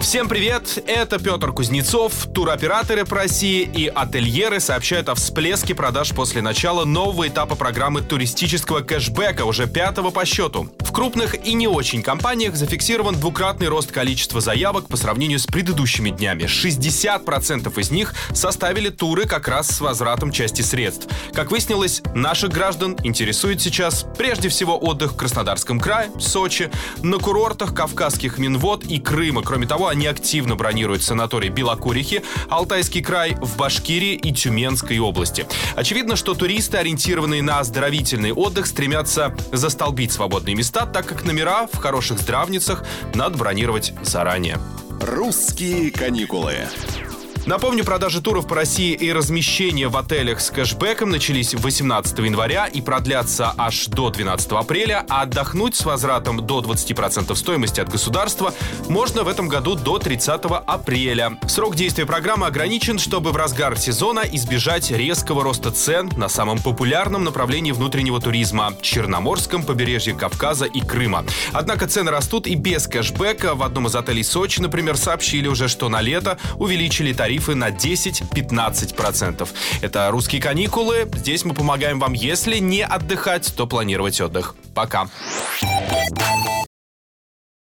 Всем привет! Это Петр Кузнецов. Туроператоры по России и ательеры сообщают о всплеске продаж после начала нового этапа программы туристического кэшбэка, уже пятого по счету. В крупных и не очень компаниях зафиксирован двукратный рост количества заявок по сравнению с предыдущими днями. 60% из них составили туры как раз с возвратом части средств. Как выяснилось, наших граждан интересует сейчас прежде всего отдых в Краснодарском крае, Сочи, на курортах Кавказских Минвод и Крыма. Кроме того, они активно бронируют санаторий Белокурихи, Алтайский край, в Башкирии и Тюменской области. Очевидно, что туристы, ориентированные на оздоровительный отдых, стремятся застолбить свободные места, так как номера в хороших здравницах надо бронировать заранее. «Русские каникулы». Напомню, продажи туров по России и размещение в отелях с кэшбэком начались 18 января и продлятся аж до 12 апреля, а отдохнуть с возвратом до 20% стоимости от государства можно в этом году до 30 апреля. Срок действия программы ограничен, чтобы в разгар сезона избежать резкого роста цен на самом популярном направлении внутреннего туризма – Черноморском побережье Кавказа и Крыма. Однако цены растут и без кэшбэка. В одном из отелей Сочи, например, сообщили уже, что на лето увеличили тариф тарифы на 10-15%. Это «Русские каникулы». Здесь мы помогаем вам, если не отдыхать, то планировать отдых. Пока.